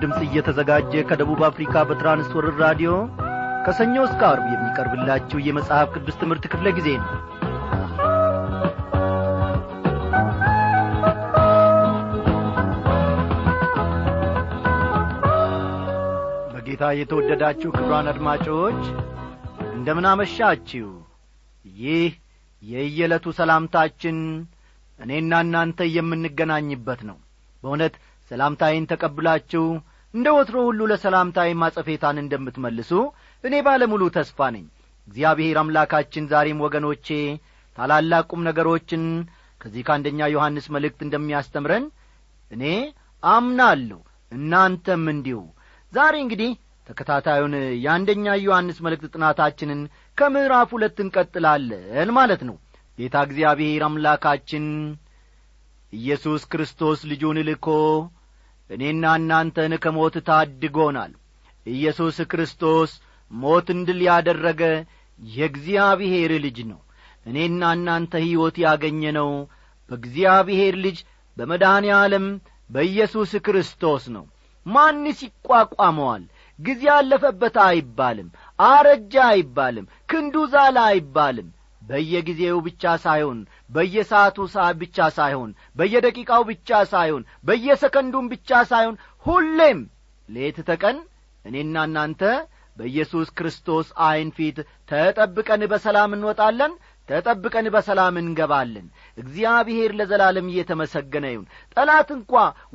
ድምፅ እየተዘጋጀ ከደቡብ አፍሪካ በትራንስወርር ራዲዮ ከሰኞ እስከ አርብ የሚቀርብላችሁ የመጽሐፍ ቅዱስ ትምህርት ክፍለ ጊዜ ነው። በጌታ የተወደዳችሁ ክብሯን አድማጮች እንደምን አመሻችሁ? ይህ የየዕለቱ ሰላምታችን እኔና እናንተ የምንገናኝበት ነው። በእውነት ሰላምታዬን ተቀብላችሁ እንደ ወትሮ ሁሉ ለሰላምታዬ ማጸፌታን እንደምትመልሱ እኔ ባለሙሉ ተስፋ ነኝ። እግዚአብሔር አምላካችን ዛሬም ወገኖቼ ታላላቅ ቁም ነገሮችን ከዚህ ከአንደኛ ዮሐንስ መልእክት እንደሚያስተምረን እኔ አምናለሁ እናንተም እንዲሁ። ዛሬ እንግዲህ ተከታታዩን የአንደኛ ዮሐንስ መልእክት ጥናታችንን ከምዕራፍ ሁለት እንቀጥላለን ማለት ነው። ጌታ እግዚአብሔር አምላካችን ኢየሱስ ክርስቶስ ልጁን ልኮ እኔና እናንተን ከሞት ታድጎናል። ኢየሱስ ክርስቶስ ሞትን ድል ያደረገ የእግዚአብሔር ልጅ ነው። እኔና እናንተ ሕይወት ያገኘነው በእግዚአብሔር ልጅ በመድኃኔ ዓለም በኢየሱስ ክርስቶስ ነው። ማንስ ይቋቋመዋል? ጊዜ አለፈበት አይባልም አረጃ አይባልም ክንዱ ዛላ አይባልም በየጊዜው ብቻ ሳይሆን በየሰዓቱ ሰዓት ብቻ ሳይሆን በየደቂቃው ብቻ ሳይሆን በየሰከንዱም ብቻ ሳይሆን ሁሌም ሌት ተቀን እኔና እናንተ በኢየሱስ ክርስቶስ ዐይን ፊት ተጠብቀን በሰላም እንወጣለን ተጠብቀን በሰላም እንገባለን። እግዚአብሔር ለዘላለም እየተመሰገነ ይሁን። ጠላት እንኳ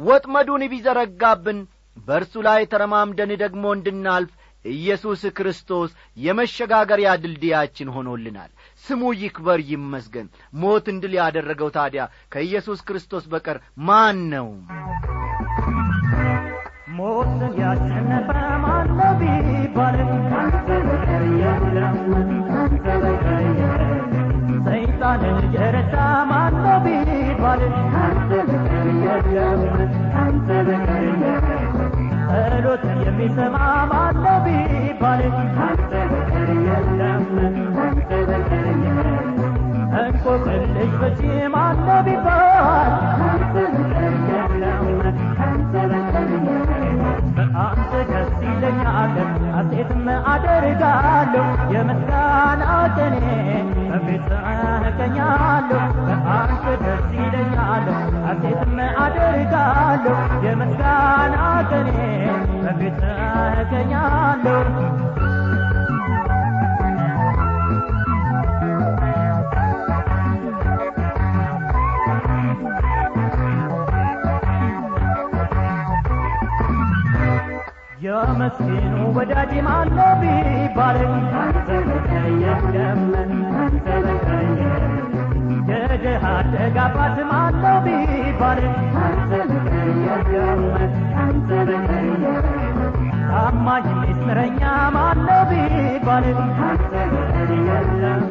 ወጥመዱን ቢዘረጋብን በእርሱ ላይ ተረማምደን ደግሞ እንድናልፍ ኢየሱስ ክርስቶስ የመሸጋገሪያ ድልድያችን ሆኖልናል ስሙ ይክበር ይመስገን። ሞት እንድል ያደረገው ታዲያ ከኢየሱስ ክርስቶስ በቀር ማን ነው? ሞትን ያሸነፈ ማነው ቢባልም ካንተ በቀር ሰይጣንን የረታ ማነው ቢባልም ካንተ በቀር የለም። ካንተ በቀር የለም። ጸሎትን ቢባልም እንቆቅልሽ ፈቺ ማነው ቢባል በአንተ ደስ ይለኛል ሐሴትም አደርጋለሁ የምስጋና ቀኔ በፊትህ እገኛለሁ በአንተ ደስ ይለኛል ሐሴትም አደርጋለሁ የምስጋና ቀኔ በፊትህ እገኛለሁ የመስኪኑ ወዳጅ ማነው ቢባልም ካንተ በቀር የለም ካንተ በቀር የለም የድሃ አደግ አባት በቀር የለም ታማኝ ካንተ በቀር የለም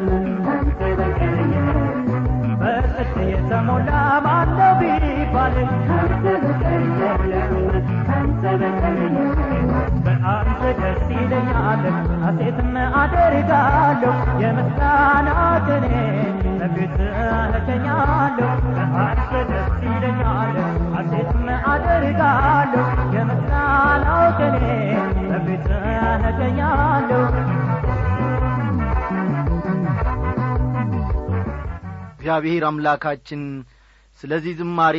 በጽድቅ የተሞላ ቢባልም ሐሴትም አደርጋለሁ። የምስጋና ቀኔ በፊትህ እገኛለሁ በአንተ ደስ ይለኛል። ሐሴትም አደርጋለሁ። የምስጋና ቀኔ በፊትህ እገኛለሁ እግዚአብሔር አምላካችን ስለዚህ ዝማሬ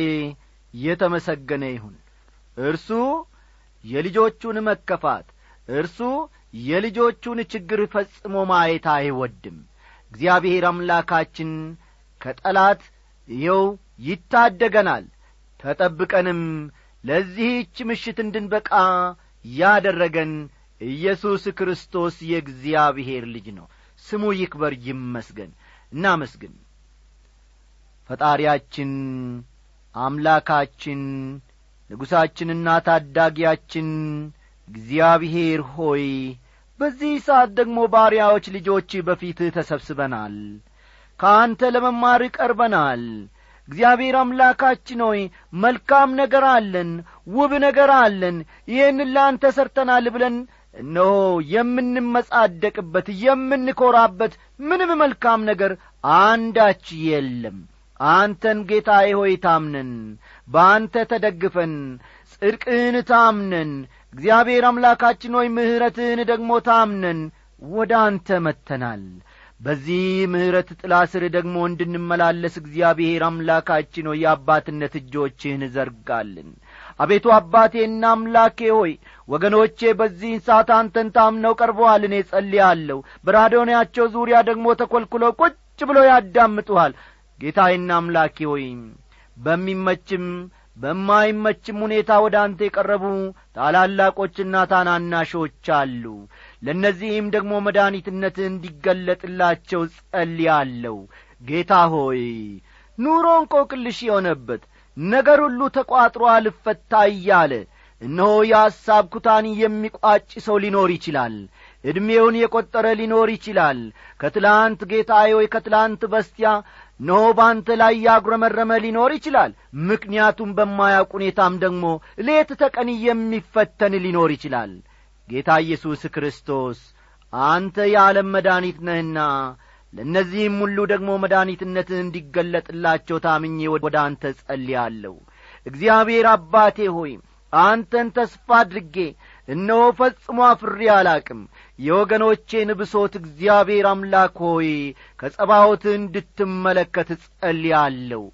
የተመሰገነ ይሁን። እርሱ የልጆቹን መከፋት እርሱ የልጆቹን ችግር ፈጽሞ ማየት አይወድም። እግዚአብሔር አምላካችን ከጠላት ይኸው ይታደገናል። ተጠብቀንም ለዚህች ምሽት እንድንበቃ ያደረገን ኢየሱስ ክርስቶስ የእግዚአብሔር ልጅ ነው። ስሙ ይክበር ይመስገን። እናመስግን። ፈጣሪያችን አምላካችን ንጉሣችንና ታዳጊያችን እግዚአብሔር ሆይ በዚህ ሰዓት ደግሞ ባሪያዎች ልጆች በፊትህ ተሰብስበናል። ከአንተ ለመማር ቀርበናል። እግዚአብሔር አምላካችን ሆይ መልካም ነገር አለን ውብ ነገር አለን ይህን ለአንተ ሰርተናል ብለን እነሆ የምንመጻደቅበት የምንኰራበት ምንም መልካም ነገር አንዳች የለም። አንተን ጌታዬ ሆይ ታምነን በአንተ ተደግፈን ጽድቅህን ታምነን እግዚአብሔር አምላካችን ሆይ ምሕረትህን ደግሞ ታምነን ወደ አንተ መጥተናል። በዚህ ምሕረት ጥላ ስር ደግሞ እንድንመላለስ እግዚአብሔር አምላካችን ሆይ የአባትነት እጆችህን ዘርጋልን። አቤቱ አባቴና አምላኬ ሆይ ወገኖቼ በዚህን ሰዓት አንተን ታምነው ቀርበዋል እኔ ጸልያለሁ በራዲዮናቸው ዙሪያ ደግሞ ተኰልኩለው ቁጭ ብለው ያዳምጡሃል። ጌታዬና አምላኬ ሆይ በሚመችም በማይመችም ሁኔታ ወደ አንተ የቀረቡ ታላላቆችና ታናናሾች አሉ። ለእነዚህም ደግሞ መድኃኒትነት እንዲገለጥላቸው ጸልያለሁ። ጌታ ሆይ ኑሮ እንቆቅልሽ የሆነበት ነገር ሁሉ ተቋጥሮ አልፈታ እያለ እነሆ የሐሳብ ኩታን የሚቋጭ ሰው ሊኖር ይችላል። ዕድሜውን የቈጠረ ሊኖር ይችላል። ከትላንት ጌታዬ ሆይ ከትላንት በስቲያ እነሆ በአንተ ላይ ያጉረመረመ ሊኖር ይችላል። ምክንያቱም በማያውቅ ሁኔታም ደግሞ ሌት ተቀን የሚፈተን ሊኖር ይችላል። ጌታ ኢየሱስ ክርስቶስ አንተ የዓለም መድኃኒት ነህና ለእነዚህም ሁሉ ደግሞ መድኃኒትነትህ እንዲገለጥላቸው ታምኜ ወደ አንተ ጸልያለሁ። እግዚአብሔር አባቴ ሆይ አንተን ተስፋ አድርጌ እነሆ ፈጽሞ አፍሬ አላቅም የወገኖቼን ብሶት እግዚአብሔር አምላክ ሆይ ከጸባዖት እንድትመለከት ጸልያለሁ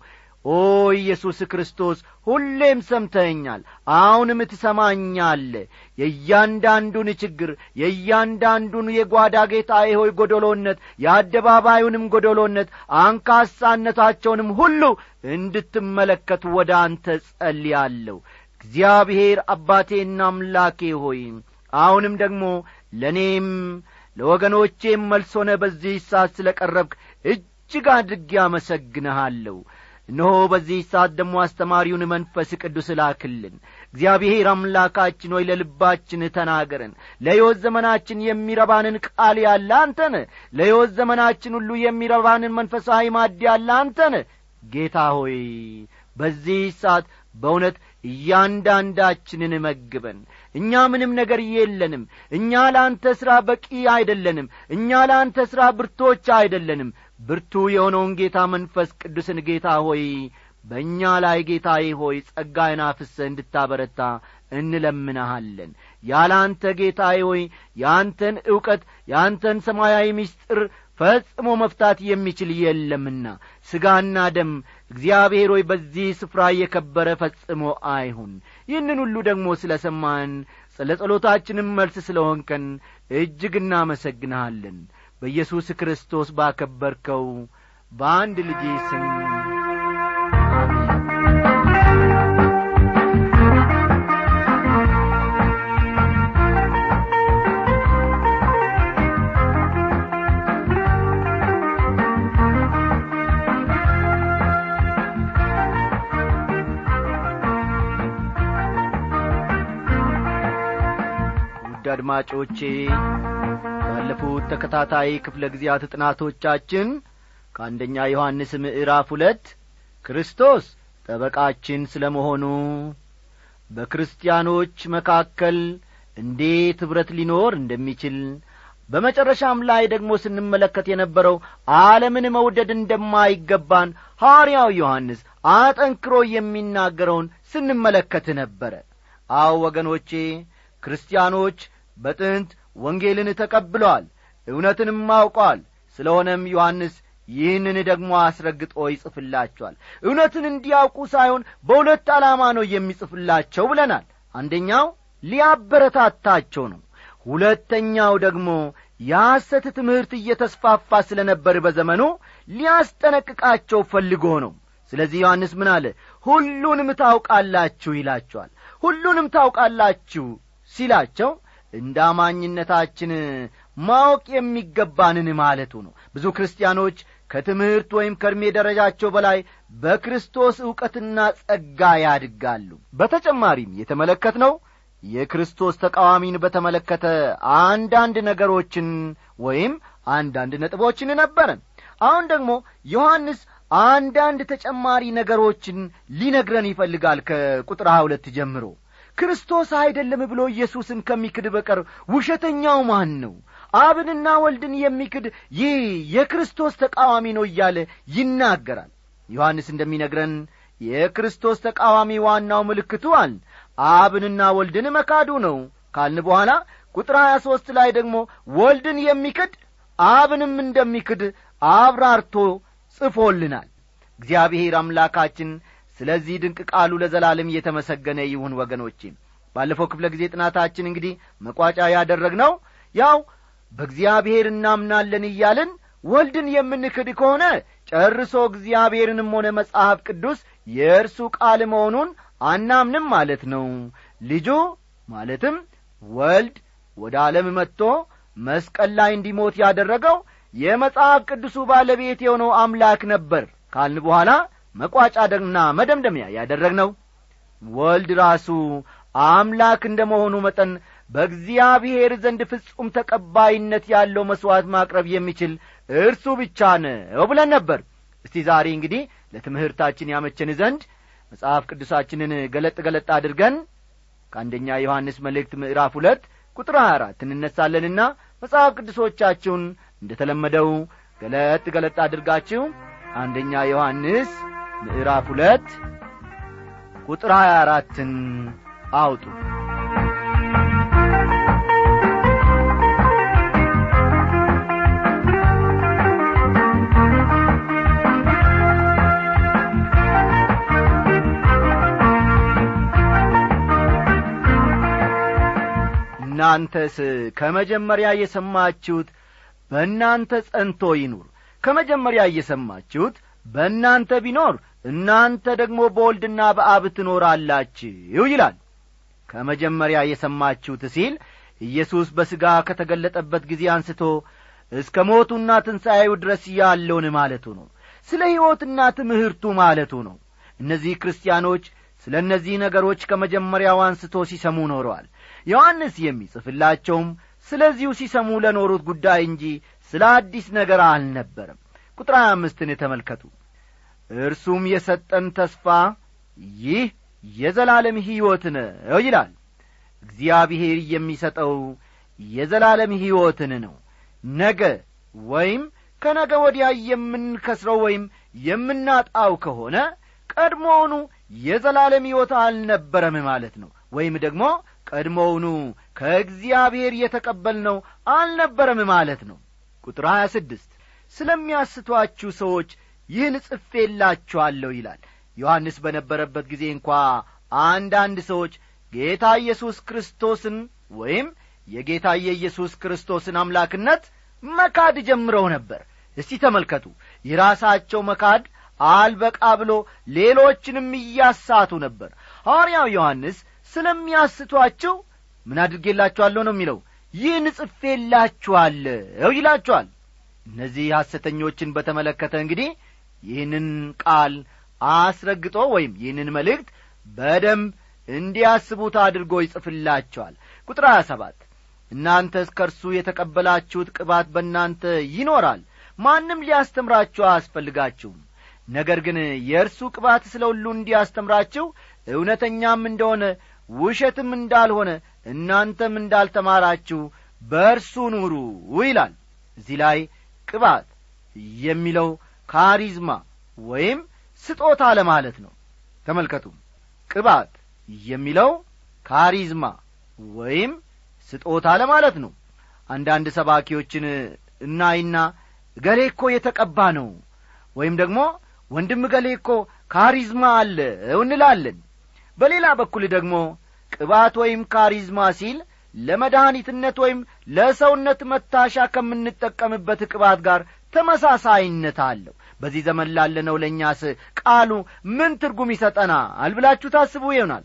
ኦ ኢየሱስ ክርስቶስ ሁሌም ሰምተኸኛል አሁንም ትሰማኛለ የእያንዳንዱን ችግር የእያንዳንዱን የጓዳ ጌታዬ ሆይ ጐደሎነት የአደባባዩንም ጐደሎነት አንካሳነታቸውንም ሁሉ እንድትመለከቱ ወደ አንተ ጸልያለሁ እግዚአብሔር አባቴና አምላኬ ሆይ አሁንም ደግሞ ለእኔም ለወገኖቼም መልስ ሆነ በዚህ ሰዓት ስለ ቀረብክ እጅግ አድርጌ አመሰግንሃለሁ። እነሆ በዚህ ሰዓት ደግሞ አስተማሪውን መንፈስ ቅዱስ ላክልን። እግዚአብሔር አምላካችን ሆይ ለልባችን ተናገረን። ለሕይወት ዘመናችን የሚረባንን ቃል ያለ አንተነ ለሕይወት ዘመናችን ሁሉ የሚረባንን መንፈሳዊ ማድ ያለ አንተነ ጌታ ሆይ በዚህ ሰዓት በእውነት እያንዳንዳችንን መግበን። እኛ ምንም ነገር የለንም። እኛ ለአንተ ሥራ በቂ አይደለንም። እኛ ለአንተ ሥራ ብርቶች አይደለንም። ብርቱ የሆነውን ጌታ መንፈስ ቅዱስን ጌታ ሆይ በእኛ ላይ ጌታዬ ሆይ ጸጋይን አፍሰ እንድታበረታ እንለምንሃለን። ያለ አንተ ጌታዬ ሆይ የአንተን ዕውቀት የአንተን ሰማያዊ ምስጢር ፈጽሞ መፍታት የሚችል የለምና ሥጋና ደም እግዚአብሔር ሆይ በዚህ ስፍራ የከበረ ፈጽሞ አይሁን። ይህንን ሁሉ ደግሞ ስለ ሰማን ስለ ጸሎታችንም መልስ ስለ ሆንከን እጅግ እናመሰግንሃለን። በኢየሱስ ክርስቶስ ባከበርከው በአንድ ልጄ ስም አድማጮቼ ባለፉት ተከታታይ ክፍለ ጊዜያት ጥናቶቻችን ከአንደኛ ዮሐንስ ምዕራፍ ሁለት ክርስቶስ ጠበቃችን ስለ መሆኑ በክርስቲያኖች መካከል እንዴት ኅብረት ሊኖር እንደሚችል በመጨረሻም ላይ ደግሞ ስንመለከት የነበረው ዓለምን መውደድ እንደማይገባን ሐዋርያው ዮሐንስ አጠንክሮ የሚናገረውን ስንመለከት ነበረ። አዎ ወገኖቼ ክርስቲያኖች በጥንት ወንጌልን ተቀብለዋል እውነትንም አውቀዋል ስለሆነም ዮሐንስ ይህንን ደግሞ አስረግጦ ይጽፍላቸዋል። እውነትን እንዲያውቁ ሳይሆን በሁለት ዓላማ ነው የሚጽፍላቸው ብለናል። አንደኛው ሊያበረታታቸው ነው። ሁለተኛው ደግሞ የሐሰት ትምህርት እየተስፋፋ ስለ ነበር በዘመኑ ሊያስጠነቅቃቸው ፈልጎ ነው። ስለዚህ ዮሐንስ ምን አለ? ሁሉንም ታውቃላችሁ ይላቸዋል። ሁሉንም ታውቃላችሁ ሲላቸው እንደ አማኝነታችን ማወቅ የሚገባንን ማለቱ ነው። ብዙ ክርስቲያኖች ከትምህርት ወይም ከእድሜ ደረጃቸው በላይ በክርስቶስ ዕውቀትና ጸጋ ያድጋሉ። በተጨማሪም የተመለከትነው የክርስቶስ ተቃዋሚን በተመለከተ አንዳንድ ነገሮችን ወይም አንዳንድ ነጥቦችን ነበረን። አሁን ደግሞ ዮሐንስ አንዳንድ ተጨማሪ ነገሮችን ሊነግረን ይፈልጋል ከቁጥር ሀያ ሁለት ጀምሮ ክርስቶስ አይደለም ብሎ ኢየሱስን ከሚክድ በቀር ውሸተኛው ማን ነው? አብንና ወልድን የሚክድ ይህ የክርስቶስ ተቃዋሚ ነው እያለ ይናገራል። ዮሐንስ እንደሚነግረን የክርስቶስ ተቃዋሚ ዋናው ምልክቱ አል አብንና ወልድን መካዱ ነው ካልን በኋላ ቁጥር ሀያ ሦስት ላይ ደግሞ ወልድን የሚክድ አብንም እንደሚክድ አብራርቶ ጽፎልናል። እግዚአብሔር አምላካችን ስለዚህ ድንቅ ቃሉ ለዘላለም እየተመሰገነ ይሁን ወገኖቼ። ባለፈው ክፍለ ጊዜ ጥናታችን እንግዲህ መቋጫ ያደረግነው ያው በእግዚአብሔር እናምናለን እያልን ወልድን የምንክድ ከሆነ ጨርሶ እግዚአብሔርንም ሆነ መጽሐፍ ቅዱስ የእርሱ ቃል መሆኑን አናምንም ማለት ነው። ልጁ ማለትም ወልድ ወደ ዓለም መጥቶ መስቀል ላይ እንዲሞት ያደረገው የመጽሐፍ ቅዱሱ ባለቤት የሆነው አምላክ ነበር ካልን በኋላ መቋጫና መደምደሚያ ያደረግነው። ወልድ ራሱ አምላክ እንደ መሆኑ መጠን በእግዚአብሔር ዘንድ ፍጹም ተቀባይነት ያለው መሥዋዕት ማቅረብ የሚችል እርሱ ብቻ ነው ብለን ነበር። እስቲ ዛሬ እንግዲህ ለትምህርታችን ያመቸን ዘንድ መጽሐፍ ቅዱሳችንን ገለጥ ገለጥ አድርገን ከአንደኛ ዮሐንስ መልእክት ምዕራፍ ሁለት ቁጥር ሀያ አራት እንነሳለንና መጽሐፍ ቅዱሶቻችሁን እንደ ተለመደው ገለጥ ገለጥ አድርጋችሁ አንደኛ ዮሐንስ ምዕራፍ ሁለት ቁጥር ሀያ አራትን አውጡ። እናንተስ ከመጀመሪያ የሰማችሁት በእናንተ ጸንቶ ይኑር። ከመጀመሪያ እየሰማችሁት በእናንተ ቢኖር እናንተ ደግሞ በወልድና በአብ ትኖራላችሁ ይላል። ከመጀመሪያ የሰማችሁት ሲል ኢየሱስ በሥጋ ከተገለጠበት ጊዜ አንስቶ እስከ ሞቱና ትንሣኤው ድረስ ያለውን ማለቱ ነው። ስለ ሕይወትና ትምህርቱ ማለቱ ነው። እነዚህ ክርስቲያኖች ስለ እነዚህ ነገሮች ከመጀመሪያው አንስቶ ሲሰሙ ኖረዋል። ዮሐንስ የሚጽፍላቸውም ስለዚሁ ሲሰሙ ለኖሩት ጉዳይ እንጂ ስለ አዲስ ነገር አልነበረም ቁጥር ሀያ አምስትን ተመልከቱ እርሱም የሰጠን ተስፋ ይህ የዘላለም ሕይወት ነው ይላል። እግዚአብሔር የሚሰጠው የዘላለም ሕይወትን ነው። ነገ ወይም ከነገ ወዲያ የምንከስረው ወይም የምናጣው ከሆነ ቀድሞውኑ የዘላለም ሕይወት አልነበረም ማለት ነው። ወይም ደግሞ ቀድሞውኑ ከእግዚአብሔር የተቀበልነው አልነበረም ማለት ነው። ቁጥር ሀያ ስድስት ስለሚያስቷችሁ ሰዎች ይህን ጽፌላችኋለሁ ይላል። ዮሐንስ በነበረበት ጊዜ እንኳ አንዳንድ ሰዎች ጌታ ኢየሱስ ክርስቶስን ወይም የጌታ የኢየሱስ ክርስቶስን አምላክነት መካድ ጀምረው ነበር። እስቲ ተመልከቱ። የራሳቸው መካድ አልበቃ ብሎ ሌሎችንም እያሳቱ ነበር። ሐዋርያው ዮሐንስ ስለሚያስቷቸው ምን አድርጌላችኋለሁ ነው የሚለው? ይህን ጽፌላችኋለሁ ይላችኋል እነዚህ ሐሰተኞችን በተመለከተ እንግዲህ ይህንን ቃል አስረግጦ ወይም ይህንን መልእክት በደንብ እንዲያስቡት አድርጎ ይጽፍላቸዋል። ቁጥር ሀያ ሰባት እናንተስ ከእርሱ የተቀበላችሁት ቅባት በእናንተ ይኖራል ማንም ሊያስተምራችሁ አያስፈልጋችሁም። ነገር ግን የእርሱ ቅባት ስለ ሁሉ እንዲያስተምራችሁ እውነተኛም እንደሆነ ውሸትም እንዳልሆነ እናንተም እንዳልተማራችሁ በእርሱ ኑሩ ይላል። እዚህ ላይ ቅባት የሚለው ካሪዝማ ወይም ስጦታ ለማለት ነው። ተመልከቱ ቅባት የሚለው ካሪዝማ ወይም ስጦታ ለማለት ነው። አንዳንድ ሰባኪዎችን እናይና ገሌ እኮ የተቀባ ነው ወይም ደግሞ ወንድም ገሌ እኮ ካሪዝማ አለው እንላለን። በሌላ በኩል ደግሞ ቅባት ወይም ካሪዝማ ሲል ለመድኃኒትነት ወይም ለሰውነት መታሻ ከምንጠቀምበት ቅባት ጋር ተመሳሳይነት አለው። በዚህ ዘመን ላለነው ለእኛስ ቃሉ ምን ትርጉም ይሰጠናል ብላችሁ ታስቡ ይሆናል።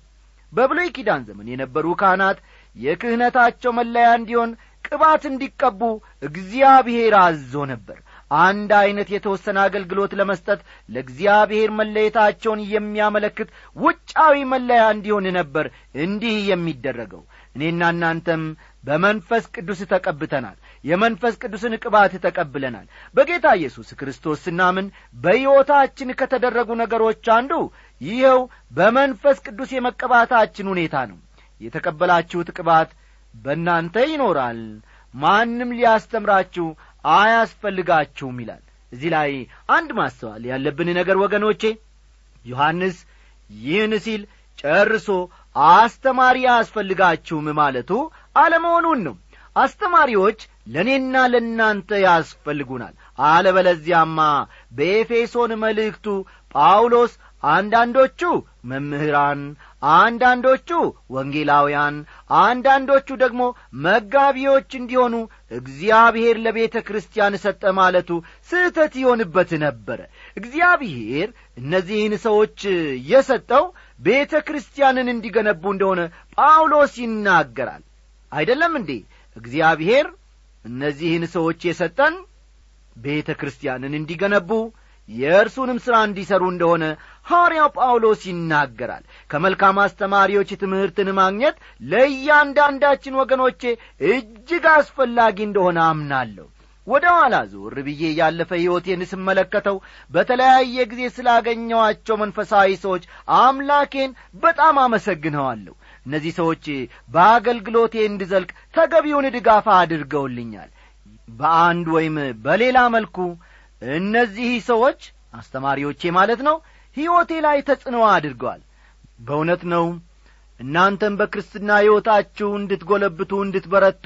በብሉይ ኪዳን ዘመን የነበሩ ካህናት የክህነታቸው መለያ እንዲሆን ቅባት እንዲቀቡ እግዚአብሔር አዞ ነበር። አንድ ዐይነት የተወሰነ አገልግሎት ለመስጠት ለእግዚአብሔር መለየታቸውን የሚያመለክት ውጫዊ መለያ እንዲሆን ነበር እንዲህ የሚደረገው እኔና እናንተም በመንፈስ ቅዱስ ተቀብተናል። የመንፈስ ቅዱስን ቅባት ተቀብለናል። በጌታ ኢየሱስ ክርስቶስ ስናምን በሕይወታችን ከተደረጉ ነገሮች አንዱ ይኸው በመንፈስ ቅዱስ የመቀባታችን ሁኔታ ነው። የተቀበላችሁት ቅባት በእናንተ ይኖራል። ማንም ሊያስተምራችሁ አያስፈልጋችሁም ይላል። እዚህ ላይ አንድ ማስተዋል ያለብን ነገር ወገኖቼ ዮሐንስ ይህን ሲል ጨርሶ አስተማሪ አያስፈልጋችሁም ማለቱ አለመሆኑን ነው። አስተማሪዎች ለእኔና ለእናንተ ያስፈልጉናል። አለበለዚያማ በኤፌሶን መልእክቱ ጳውሎስ አንዳንዶቹ መምህራን አንዳንዶቹ ወንጌላውያን አንዳንዶቹ ደግሞ መጋቢዎች እንዲሆኑ እግዚአብሔር ለቤተ ክርስቲያን ሰጠ ማለቱ ስህተት ይሆንበት ነበረ። እግዚአብሔር እነዚህን ሰዎች የሰጠው ቤተ ክርስቲያንን እንዲገነቡ እንደሆነ ጳውሎስ ይናገራል። አይደለም እንዴ? እግዚአብሔር እነዚህን ሰዎች የሰጠን ቤተ ክርስቲያንን እንዲገነቡ የእርሱንም ሥራ እንዲሠሩ እንደሆነ ሐዋርያው ጳውሎስ ይናገራል። ከመልካም አስተማሪዎች ትምህርትን ማግኘት ለእያንዳንዳችን ወገኖቼ እጅግ አስፈላጊ እንደሆነ አምናለሁ ወደ ኋላ ዞር ብዬ ያለፈ ሕይወቴን ስመለከተው በተለያየ ጊዜ ስላገኘዋቸው መንፈሳዊ ሰዎች አምላኬን በጣም አመሰግነዋለሁ። እነዚህ ሰዎች በአገልግሎቴ እንድዘልቅ ተገቢውን ድጋፍ አድርገውልኛል። በአንድ ወይም በሌላ መልኩ እነዚህ ሰዎች አስተማሪዎቼ ማለት ነው ሕይወቴ ላይ ተጽዕኖ አድርገዋል። በእውነት ነው። እናንተም በክርስትና ሕይወታችሁ እንድትጐለብቱ እንድትበረቱ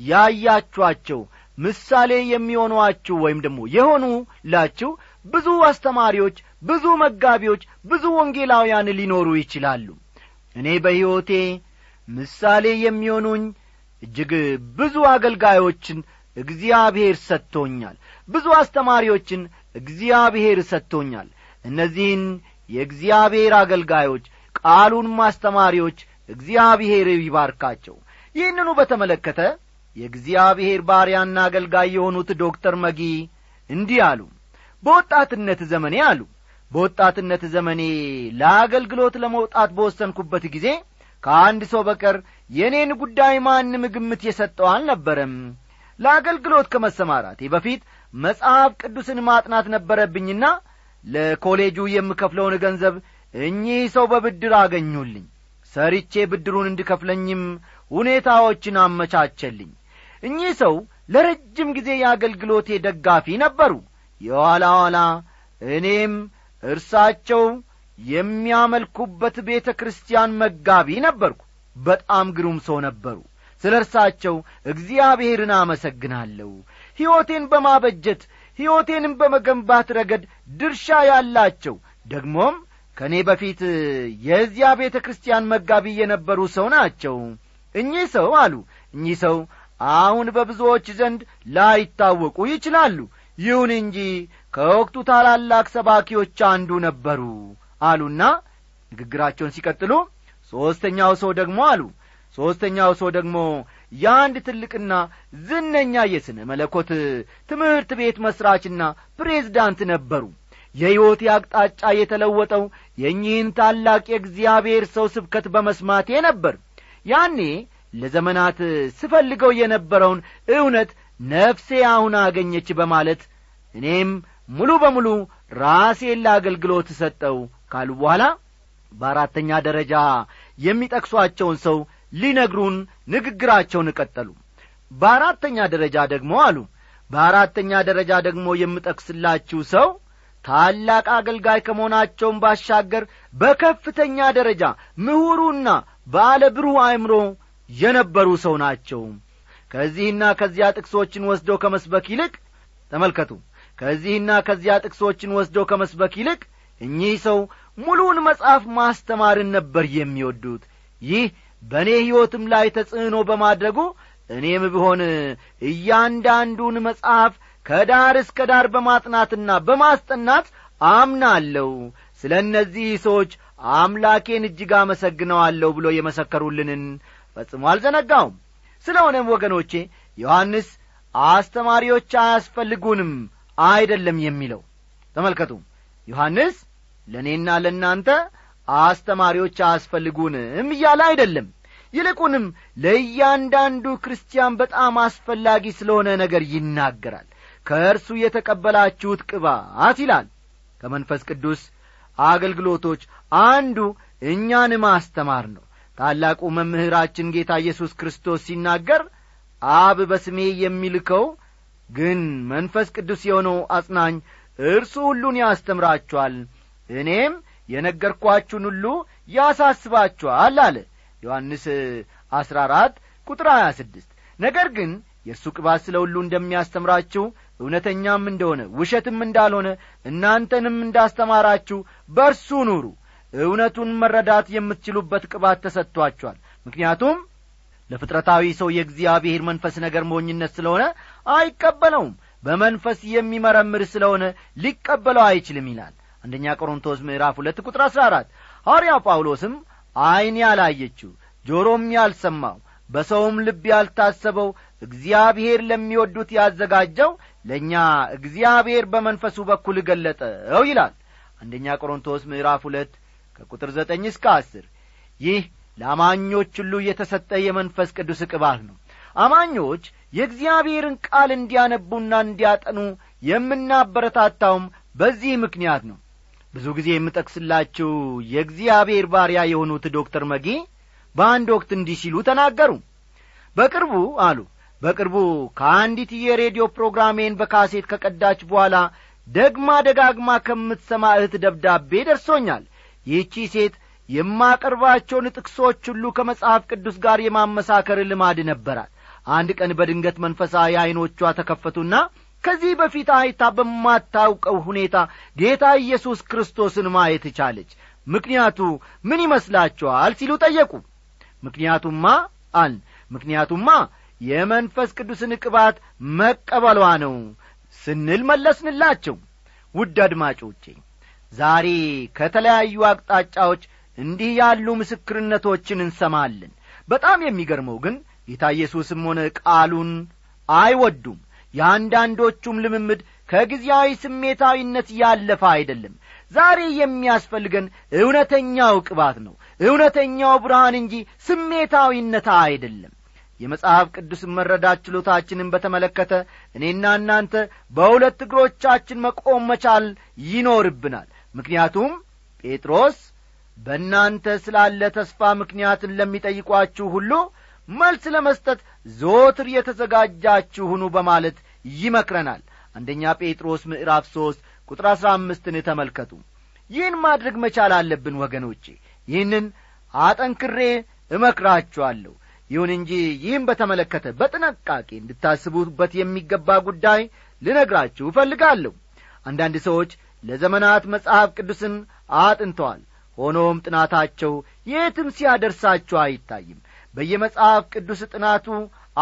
ያያችኋቸው ምሳሌ የሚሆኗችሁ ወይም ደግሞ የሆኑ ላችሁ ብዙ አስተማሪዎች ብዙ መጋቢዎች ብዙ ወንጌላውያን ሊኖሩ ይችላሉ። እኔ በሕይወቴ ምሳሌ የሚሆኑኝ እጅግ ብዙ አገልጋዮችን እግዚአብሔር ሰጥቶኛል። ብዙ አስተማሪዎችን እግዚአብሔር ሰጥቶኛል። እነዚህን የእግዚአብሔር አገልጋዮች ቃሉን ማስተማሪዎች እግዚአብሔር ይባርካቸው። ይህንኑ በተመለከተ የእግዚአብሔር ባሪያና አገልጋይ የሆኑት ዶክተር መጊ እንዲህ አሉ። በወጣትነት ዘመኔ አሉ። በወጣትነት ዘመኔ ለአገልግሎት ለመውጣት በወሰንኩበት ጊዜ ከአንድ ሰው በቀር የእኔን ጉዳይ ማንም ግምት የሰጠው አልነበረም። ለአገልግሎት ከመሰማራቴ በፊት መጽሐፍ ቅዱስን ማጥናት ነበረብኝና ለኮሌጁ የምከፍለውን ገንዘብ እኚህ ሰው በብድር አገኙልኝ። ሰርቼ ብድሩን እንድከፍለኝም ሁኔታዎችን አመቻቸልኝ እኚህ ሰው ለረጅም ጊዜ የአገልግሎቴ ደጋፊ ነበሩ። የኋላ ኋላ እኔም እርሳቸው የሚያመልኩበት ቤተ ክርስቲያን መጋቢ ነበርኩ። በጣም ግሩም ሰው ነበሩ። ስለ እርሳቸው እግዚአብሔርን አመሰግናለሁ። ሕይወቴን በማበጀት ሕይወቴንም በመገንባት ረገድ ድርሻ ያላቸው ደግሞም ከእኔ በፊት የዚያ ቤተ ክርስቲያን መጋቢ የነበሩ ሰው ናቸው። እኚህ ሰው አሉ። እኚህ ሰው አሁን በብዙዎች ዘንድ ላይታወቁ ይችላሉ። ይሁን እንጂ ከወቅቱ ታላላቅ ሰባኪዎች አንዱ ነበሩ አሉና ንግግራቸውን ሲቀጥሉ ሦስተኛው ሰው ደግሞ አሉ። ሦስተኛው ሰው ደግሞ የአንድ ትልቅና ዝነኛ የሥነ መለኮት ትምህርት ቤት መሥራችና ፕሬዝዳንት ነበሩ። የሕይወቴ አቅጣጫ የተለወጠው የእኚህን ታላቅ የእግዚአብሔር ሰው ስብከት በመስማቴ ነበር። ያኔ ለዘመናት ስፈልገው የነበረውን እውነት ነፍሴ አሁን አገኘች በማለት እኔም ሙሉ በሙሉ ራሴን ለአገልግሎት ሰጠው ካሉ በኋላ በአራተኛ ደረጃ የሚጠቅሷቸውን ሰው ሊነግሩን ንግግራቸውን ቀጠሉ። በአራተኛ ደረጃ ደግሞ አሉ። በአራተኛ ደረጃ ደግሞ የምጠቅስላችሁ ሰው ታላቅ አገልጋይ ከመሆናቸውም ባሻገር በከፍተኛ ደረጃ ምሁሩና ባለ ብሩህ አእምሮ የነበሩ ሰው ናቸው። ከዚህና ከዚያ ጥቅሶችን ወስደው ከመስበክ ይልቅ ተመልከቱ። ከዚህና ከዚያ ጥቅሶችን ወስደው ከመስበክ ይልቅ እኚህ ሰው ሙሉውን መጽሐፍ ማስተማርን ነበር የሚወዱት። ይህ በእኔ ሕይወትም ላይ ተጽዕኖ በማድረጉ እኔም ብሆን እያንዳንዱን መጽሐፍ ከዳር እስከ ዳር በማጥናትና በማስጠናት አምናለሁ። ስለ እነዚህ ሰዎች አምላኬን እጅግ አመሰግነዋለሁ ብሎ የመሰከሩልንን ፈጽሞ አልዘነጋውም። ስለ ሆነም ወገኖቼ ዮሐንስ አስተማሪዎች አያስፈልጉንም አይደለም የሚለው። ተመልከቱ ዮሐንስ ለእኔና ለእናንተ አስተማሪዎች አያስፈልጉንም እያለ አይደለም። ይልቁንም ለእያንዳንዱ ክርስቲያን በጣም አስፈላጊ ስለሆነ ነገር ይናገራል። ከእርሱ የተቀበላችሁት ቅባት ይላል። ከመንፈስ ቅዱስ አገልግሎቶች አንዱ እኛን ማስተማር ነው ታላቁ መምህራችን ጌታ ኢየሱስ ክርስቶስ ሲናገር አብ በስሜ የሚልከው ግን መንፈስ ቅዱስ የሆነው አጽናኝ እርሱ ሁሉን ያስተምራችኋል። እኔም የነገርኳችሁን ሁሉ ያሳስባችኋል አለ። ዮሐንስ አሥራ አራት ቁጥር ሀያ ስድስት ነገር ግን የእርሱ ቅባት ስለ ሁሉ እንደሚያስተምራችሁ እውነተኛም እንደሆነ ውሸትም እንዳልሆነ እናንተንም እንዳስተማራችሁ በርሱ ኑሩ እውነቱን መረዳት የምትችሉበት ቅባት ተሰጥቷችኋል ምክንያቱም ለፍጥረታዊ ሰው የእግዚአብሔር መንፈስ ነገር ሞኝነት ስለሆነ አይቀበለውም። በመንፈስ የሚመረምር ስለሆነ ሊቀበለው አይችልም ይላል አንደኛ ቆሮንቶስ ምዕራፍ ሁለት ቁጥር አሥራ አራት። ሐዋርያው ጳውሎስም ዐይን ያላየችው ጆሮም ያልሰማው በሰውም ልብ ያልታሰበው እግዚአብሔር ለሚወዱት ያዘጋጀው ለእኛ እግዚአብሔር በመንፈሱ በኩል ገለጠው ይላል አንደኛ ቆሮንቶስ ምዕራፍ ሁለት ከቁጥር ዘጠኝ እስከ አስር። ይህ ለአማኞች ሁሉ የተሰጠ የመንፈስ ቅዱስ ቅባት ነው። አማኞች የእግዚአብሔርን ቃል እንዲያነቡና እንዲያጠኑ የምናበረታታውም በዚህ ምክንያት ነው። ብዙ ጊዜ የምጠቅስላችሁ የእግዚአብሔር ባሪያ የሆኑት ዶክተር መጊ በአንድ ወቅት እንዲህ ሲሉ ተናገሩ። በቅርቡ አሉ በቅርቡ ከአንዲት የሬዲዮ ፕሮግራሜን በካሴት ከቀዳች በኋላ ደግማ ደጋግማ ከምትሰማ እህት ደብዳቤ ደርሶኛል ይህቺ ሴት የማቀርባቸውን ጥቅሶች ሁሉ ከመጽሐፍ ቅዱስ ጋር የማመሳከር ልማድ ነበራት። አንድ ቀን በድንገት መንፈሳዊ ዐይኖቿ ተከፈቱና ከዚህ በፊት አይታ በማታውቀው ሁኔታ ጌታ ኢየሱስ ክርስቶስን ማየት ቻለች። ምክንያቱ ምን ይመስላችኋል? ሲሉ ጠየቁ። ምክንያቱማ አል ምክንያቱማ የመንፈስ ቅዱስን ቅባት መቀበሏ ነው ስንል መለስንላቸው። ውድ አድማጮቼ ዛሬ ከተለያዩ አቅጣጫዎች እንዲህ ያሉ ምስክርነቶችን እንሰማለን። በጣም የሚገርመው ግን ጌታ ኢየሱስም ሆነ ቃሉን አይወዱም። የአንዳንዶቹም ልምምድ ከጊዜያዊ ስሜታዊነት ያለፈ አይደለም። ዛሬ የሚያስፈልገን እውነተኛው ቅባት ነው እውነተኛው ብርሃን እንጂ ስሜታዊነት አይደለም። የመጽሐፍ ቅዱስ መረዳት ችሎታችንን በተመለከተ እኔና እናንተ በሁለት እግሮቻችን መቆም መቻል ይኖርብናል ምክንያቱም ጴጥሮስ በእናንተ ስላለ ተስፋ ምክንያትን ለሚጠይቋችሁ ሁሉ መልስ ለመስጠት ዞትር የተዘጋጃችሁ ሁኑ በማለት ይመክረናል። አንደኛ ጴጥሮስ ምዕራፍ ሦስት ቁጥር አሥራ አምስትን ተመልከቱ። ይህን ማድረግ መቻል አለብን ወገኖቼ። ይህንን አጠንክሬ እመክራችኋለሁ። ይሁን እንጂ ይህም በተመለከተ በጥንቃቄ እንድታስቡበት የሚገባ ጉዳይ ልነግራችሁ እፈልጋለሁ። አንዳንድ ሰዎች ለዘመናት መጽሐፍ ቅዱስን አጥንተዋል። ሆኖም ጥናታቸው የትም ሲያደርሳቸው አይታይም። በየመጽሐፍ ቅዱስ ጥናቱ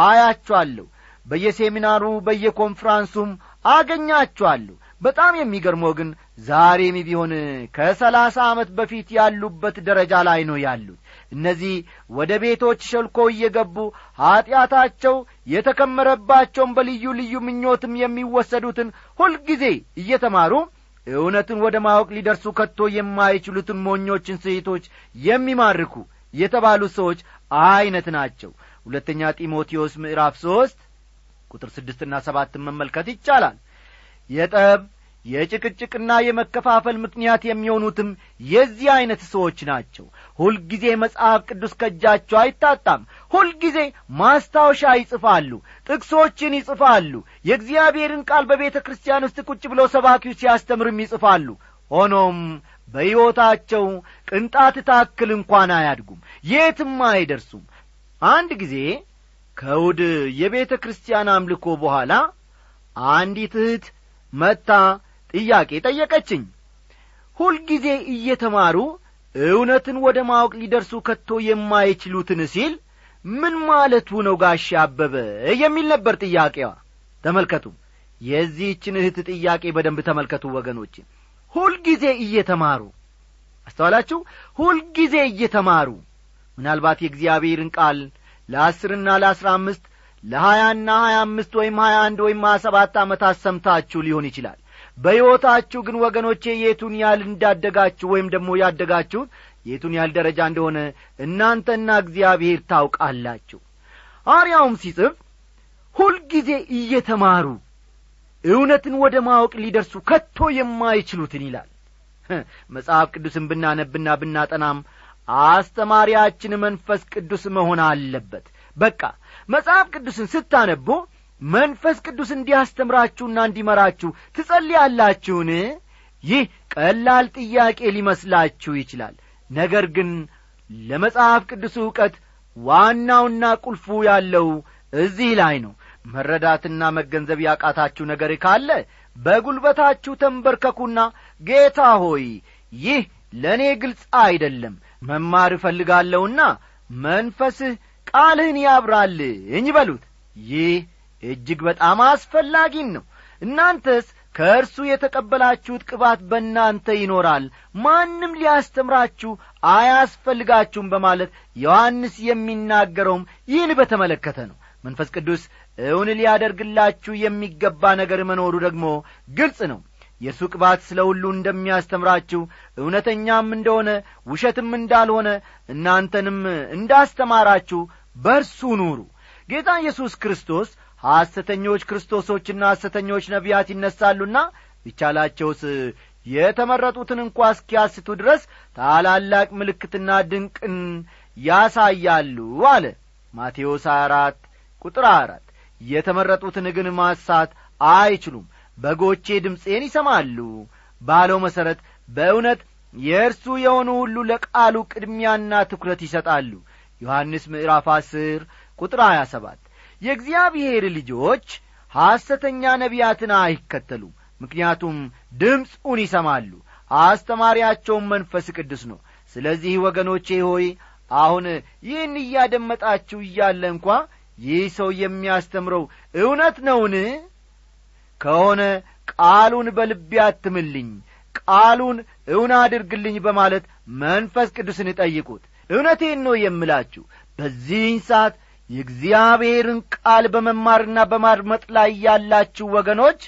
አያቸዋለሁ። በየሴሚናሩ በየኮንፍራንሱም አገኛቸዋለሁ። በጣም የሚገርመው ግን ዛሬም ቢሆን ከሰላሳ ዓመት በፊት ያሉበት ደረጃ ላይ ነው ያሉት። እነዚህ ወደ ቤቶች ሸልኮ እየገቡ ኀጢአታቸው የተከመረባቸውን በልዩ ልዩ ምኞትም የሚወሰዱትን ሁልጊዜ እየተማሩ እውነትን ወደ ማወቅ ሊደርሱ ከቶ የማይችሉትን ሞኞችን ሴቶች የሚማርኩ የተባሉት ሰዎች ዐይነት ናቸው። ሁለተኛ ጢሞቴዎስ ምዕራፍ ሦስት ቁጥር ስድስትና ሰባትን መመልከት ይቻላል። የጠብ የጭቅጭቅና የመከፋፈል ምክንያት የሚሆኑትም የዚህ ዐይነት ሰዎች ናቸው። ሁልጊዜ መጽሐፍ ቅዱስ ከእጃቸው አይታጣም ሁልጊዜ ማስታወሻ ይጽፋሉ ጥቅሶችን ይጽፋሉ። የእግዚአብሔርን ቃል በቤተ ክርስቲያን ውስጥ ቁጭ ብለው ሰባኪው ሲያስተምርም ይጽፋሉ። ሆኖም በሕይወታቸው ቅንጣት ታክል እንኳን አያድጉም የትም አይደርሱም። አንድ ጊዜ ከውድ የቤተ ክርስቲያን አምልኮ በኋላ አንዲት እህት መታ ጥያቄ ጠየቀችኝ። ሁልጊዜ እየተማሩ እውነትን ወደ ማወቅ ሊደርሱ ከቶ የማይችሉትን ሲል ምን ማለቱ ነው ጋሻ አበበ? የሚል ነበር ጥያቄዋ። ተመልከቱ የዚህችን እህት ጥያቄ በደንብ ተመልከቱ ወገኖች። ሁልጊዜ እየተማሩ አስተዋላችሁ? ሁልጊዜ እየተማሩ ምናልባት የእግዚአብሔርን ቃል ለአስርና ለአስራ አምስት ለሀያና ሀያ አምስት ወይም ሀያ አንድ ወይም ሀያ ሰባት ዓመታት ሰምታችሁ ሊሆን ይችላል። በሕይወታችሁ ግን ወገኖቼ የቱን ያህል እንዳደጋችሁ ወይም ደግሞ ያደጋችሁት የቱን ያህል ደረጃ እንደሆነ እናንተና እግዚአብሔር ታውቃላችሁ። አርያውም ሲጽፍ ሁልጊዜ እየተማሩ እውነትን ወደ ማወቅ ሊደርሱ ከቶ የማይችሉትን ይላል። መጽሐፍ ቅዱስን ብናነብና ብናጠናም አስተማሪያችን መንፈስ ቅዱስ መሆን አለበት። በቃ መጽሐፍ ቅዱስን ስታነቡ መንፈስ ቅዱስ እንዲያስተምራችሁና እንዲመራችሁ ትጸልያላችሁን? ይህ ቀላል ጥያቄ ሊመስላችሁ ይችላል ነገር ግን ለመጽሐፍ ቅዱስ ዕውቀት ዋናውና ቁልፉ ያለው እዚህ ላይ ነው። መረዳትና መገንዘብ ያቃታችሁ ነገር ካለ በጒልበታችሁ ተንበርከኩና ጌታ ሆይ ይህ ለእኔ ግልጽ አይደለም መማር እፈልጋለሁና መንፈስህ ቃልህን ያብራልኝ በሉት። ይህ እጅግ በጣም አስፈላጊን ነው። እናንተስ ከእርሱ የተቀበላችሁት ቅባት በእናንተ ይኖራል። ማንም ሊያስተምራችሁ አያስፈልጋችሁም በማለት ዮሐንስ የሚናገረውም ይህን በተመለከተ ነው። መንፈስ ቅዱስ እውን ሊያደርግላችሁ የሚገባ ነገር መኖሩ ደግሞ ግልጽ ነው። የእርሱ ቅባት ስለ ሁሉ እንደሚያስተምራችሁ እውነተኛም እንደሆነ ውሸትም እንዳልሆነ እናንተንም እንዳስተማራችሁ በርሱ ኑሩ። ጌታ ኢየሱስ ክርስቶስ ሐሰተኞች ክርስቶሶችና ሐሰተኞች ነቢያት ይነሳሉና ቢቻላቸውስ የተመረጡትን እንኳ እስኪያስቱ ድረስ ታላላቅ ምልክትና ድንቅን ያሳያሉ አለ። ማቴዎስ 24 ቁጥር አራት የተመረጡትን ግን ማሳት አይችሉም። በጎቼ ድምፄን ይሰማሉ። ባለው መሠረት በእውነት የእርሱ የሆኑ ሁሉ ለቃሉ ቅድሚያና ትኩረት ይሰጣሉ። ዮሐንስ ምዕራፍ አስር ቁጥር ሀያ ሰባት የእግዚአብሔር ልጆች ሐሰተኛ ነቢያትን አይከተሉም። ምክንያቱም ድምፁን ይሰማሉ አስተማሪያቸውን መንፈስ ቅዱስ ነው። ስለዚህ ወገኖቼ ሆይ አሁን ይህን እያደመጣችሁ እያለ እንኳ ይህ ሰው የሚያስተምረው እውነት ነውን? ከሆነ ቃሉን በልቤ አትምልኝ ቃሉን እውን አድርግልኝ በማለት መንፈስ ቅዱስን ጠይቁት። እውነቴን ነው የምላችሁ በዚህን ሰዓት የእግዚአብሔርን ቃል በመማርና በማድመጥ ላይ ያላችሁ ወገኖች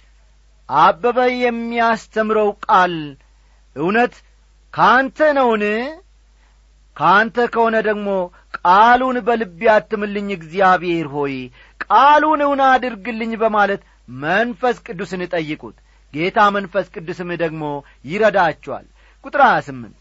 አበበ የሚያስተምረው ቃል እውነት ካንተ ነውን? ካንተ ከሆነ ደግሞ ቃሉን በልቤ አትምልኝ እግዚአብሔር ሆይ ቃሉን እውን አድርግልኝ በማለት መንፈስ ቅዱስን ጠይቁት። ጌታ መንፈስ ቅዱስም ደግሞ ይረዳችኋል ቁጥር ሀያ ስምንት።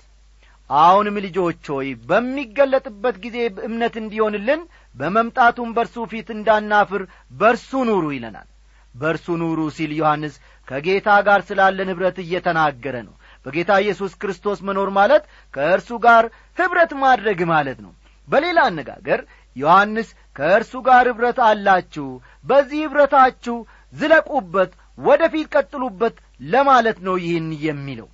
አሁንም ልጆች ሆይ በሚገለጥበት ጊዜ እምነት እንዲሆንልን በመምጣቱም በርሱ ፊት እንዳናፍር በርሱ ኑሩ ይለናል። በርሱ ኑሩ ሲል ዮሐንስ ከጌታ ጋር ስላለን ኅብረት እየተናገረ ነው። በጌታ ኢየሱስ ክርስቶስ መኖር ማለት ከእርሱ ጋር ኅብረት ማድረግ ማለት ነው። በሌላ አነጋገር ዮሐንስ ከእርሱ ጋር ኅብረት አላችሁ በዚህ ኅብረታችሁ ዝለቁበት ወደ ፊት ቀጥሉበት ለማለት ነው ይህን የሚለው።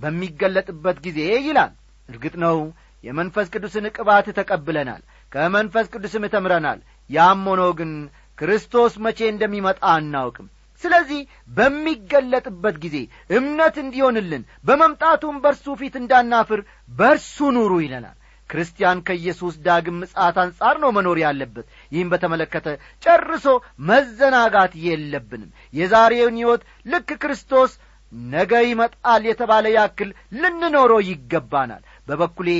በሚገለጥበት ጊዜ ይላል እርግጥ ነው የመንፈስ ቅዱስን ቅባት ተቀብለናል ከመንፈስ ቅዱስም ተምረናል። ያም ሆኖ ግን ክርስቶስ መቼ እንደሚመጣ አናውቅም። ስለዚህ በሚገለጥበት ጊዜ እምነት እንዲሆንልን በመምጣቱም በርሱ ፊት እንዳናፍር በርሱ ኑሩ ይለናል። ክርስቲያን ከኢየሱስ ዳግም ምጻት አንጻር ነው መኖር ያለበት። ይህም በተመለከተ ጨርሶ መዘናጋት የለብንም። የዛሬውን ሕይወት ልክ ክርስቶስ ነገ ይመጣል የተባለ ያክል ልንኖረው ይገባናል በበኩሌ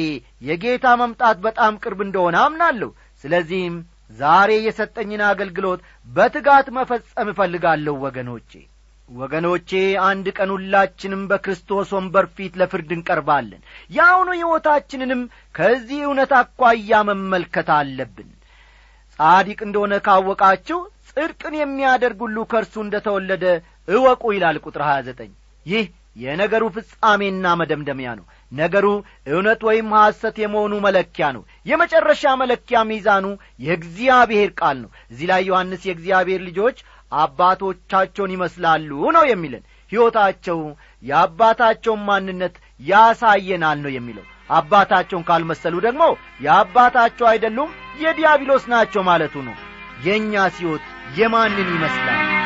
የጌታ መምጣት በጣም ቅርብ እንደሆነ አምናለሁ። ስለዚህም ዛሬ የሰጠኝን አገልግሎት በትጋት መፈጸም እፈልጋለሁ ወገኖቼ። ወገኖቼ አንድ ቀን ሁላችንም በክርስቶስ ወንበር ፊት ለፍርድ እንቀርባለን። የአሁኑ ሕይወታችንንም ከዚህ እውነት አኳያ መመልከት አለብን። ጻዲቅ እንደሆነ ካወቃችሁ ጽድቅን የሚያደርግ ሁሉ ከእርሱ እንደ ተወለደ እወቁ ይላል ቁጥር ሀያ ዘጠኝ። ይህ የነገሩ ፍጻሜና መደምደሚያ ነው ነገሩ እውነት ወይም ሐሰት የመሆኑ መለኪያ ነው። የመጨረሻ መለኪያ ሚዛኑ የእግዚአብሔር ቃል ነው። እዚህ ላይ ዮሐንስ የእግዚአብሔር ልጆች አባቶቻቸውን ይመስላሉ ነው የሚለን። ሕይወታቸው የአባታቸውን ማንነት ያሳየናል ነው የሚለው። አባታቸውን ካልመሰሉ ደግሞ የአባታቸው አይደሉም የዲያብሎስ ናቸው ማለቱ ነው። የእኛስ ሕይወት የማንን ይመስላል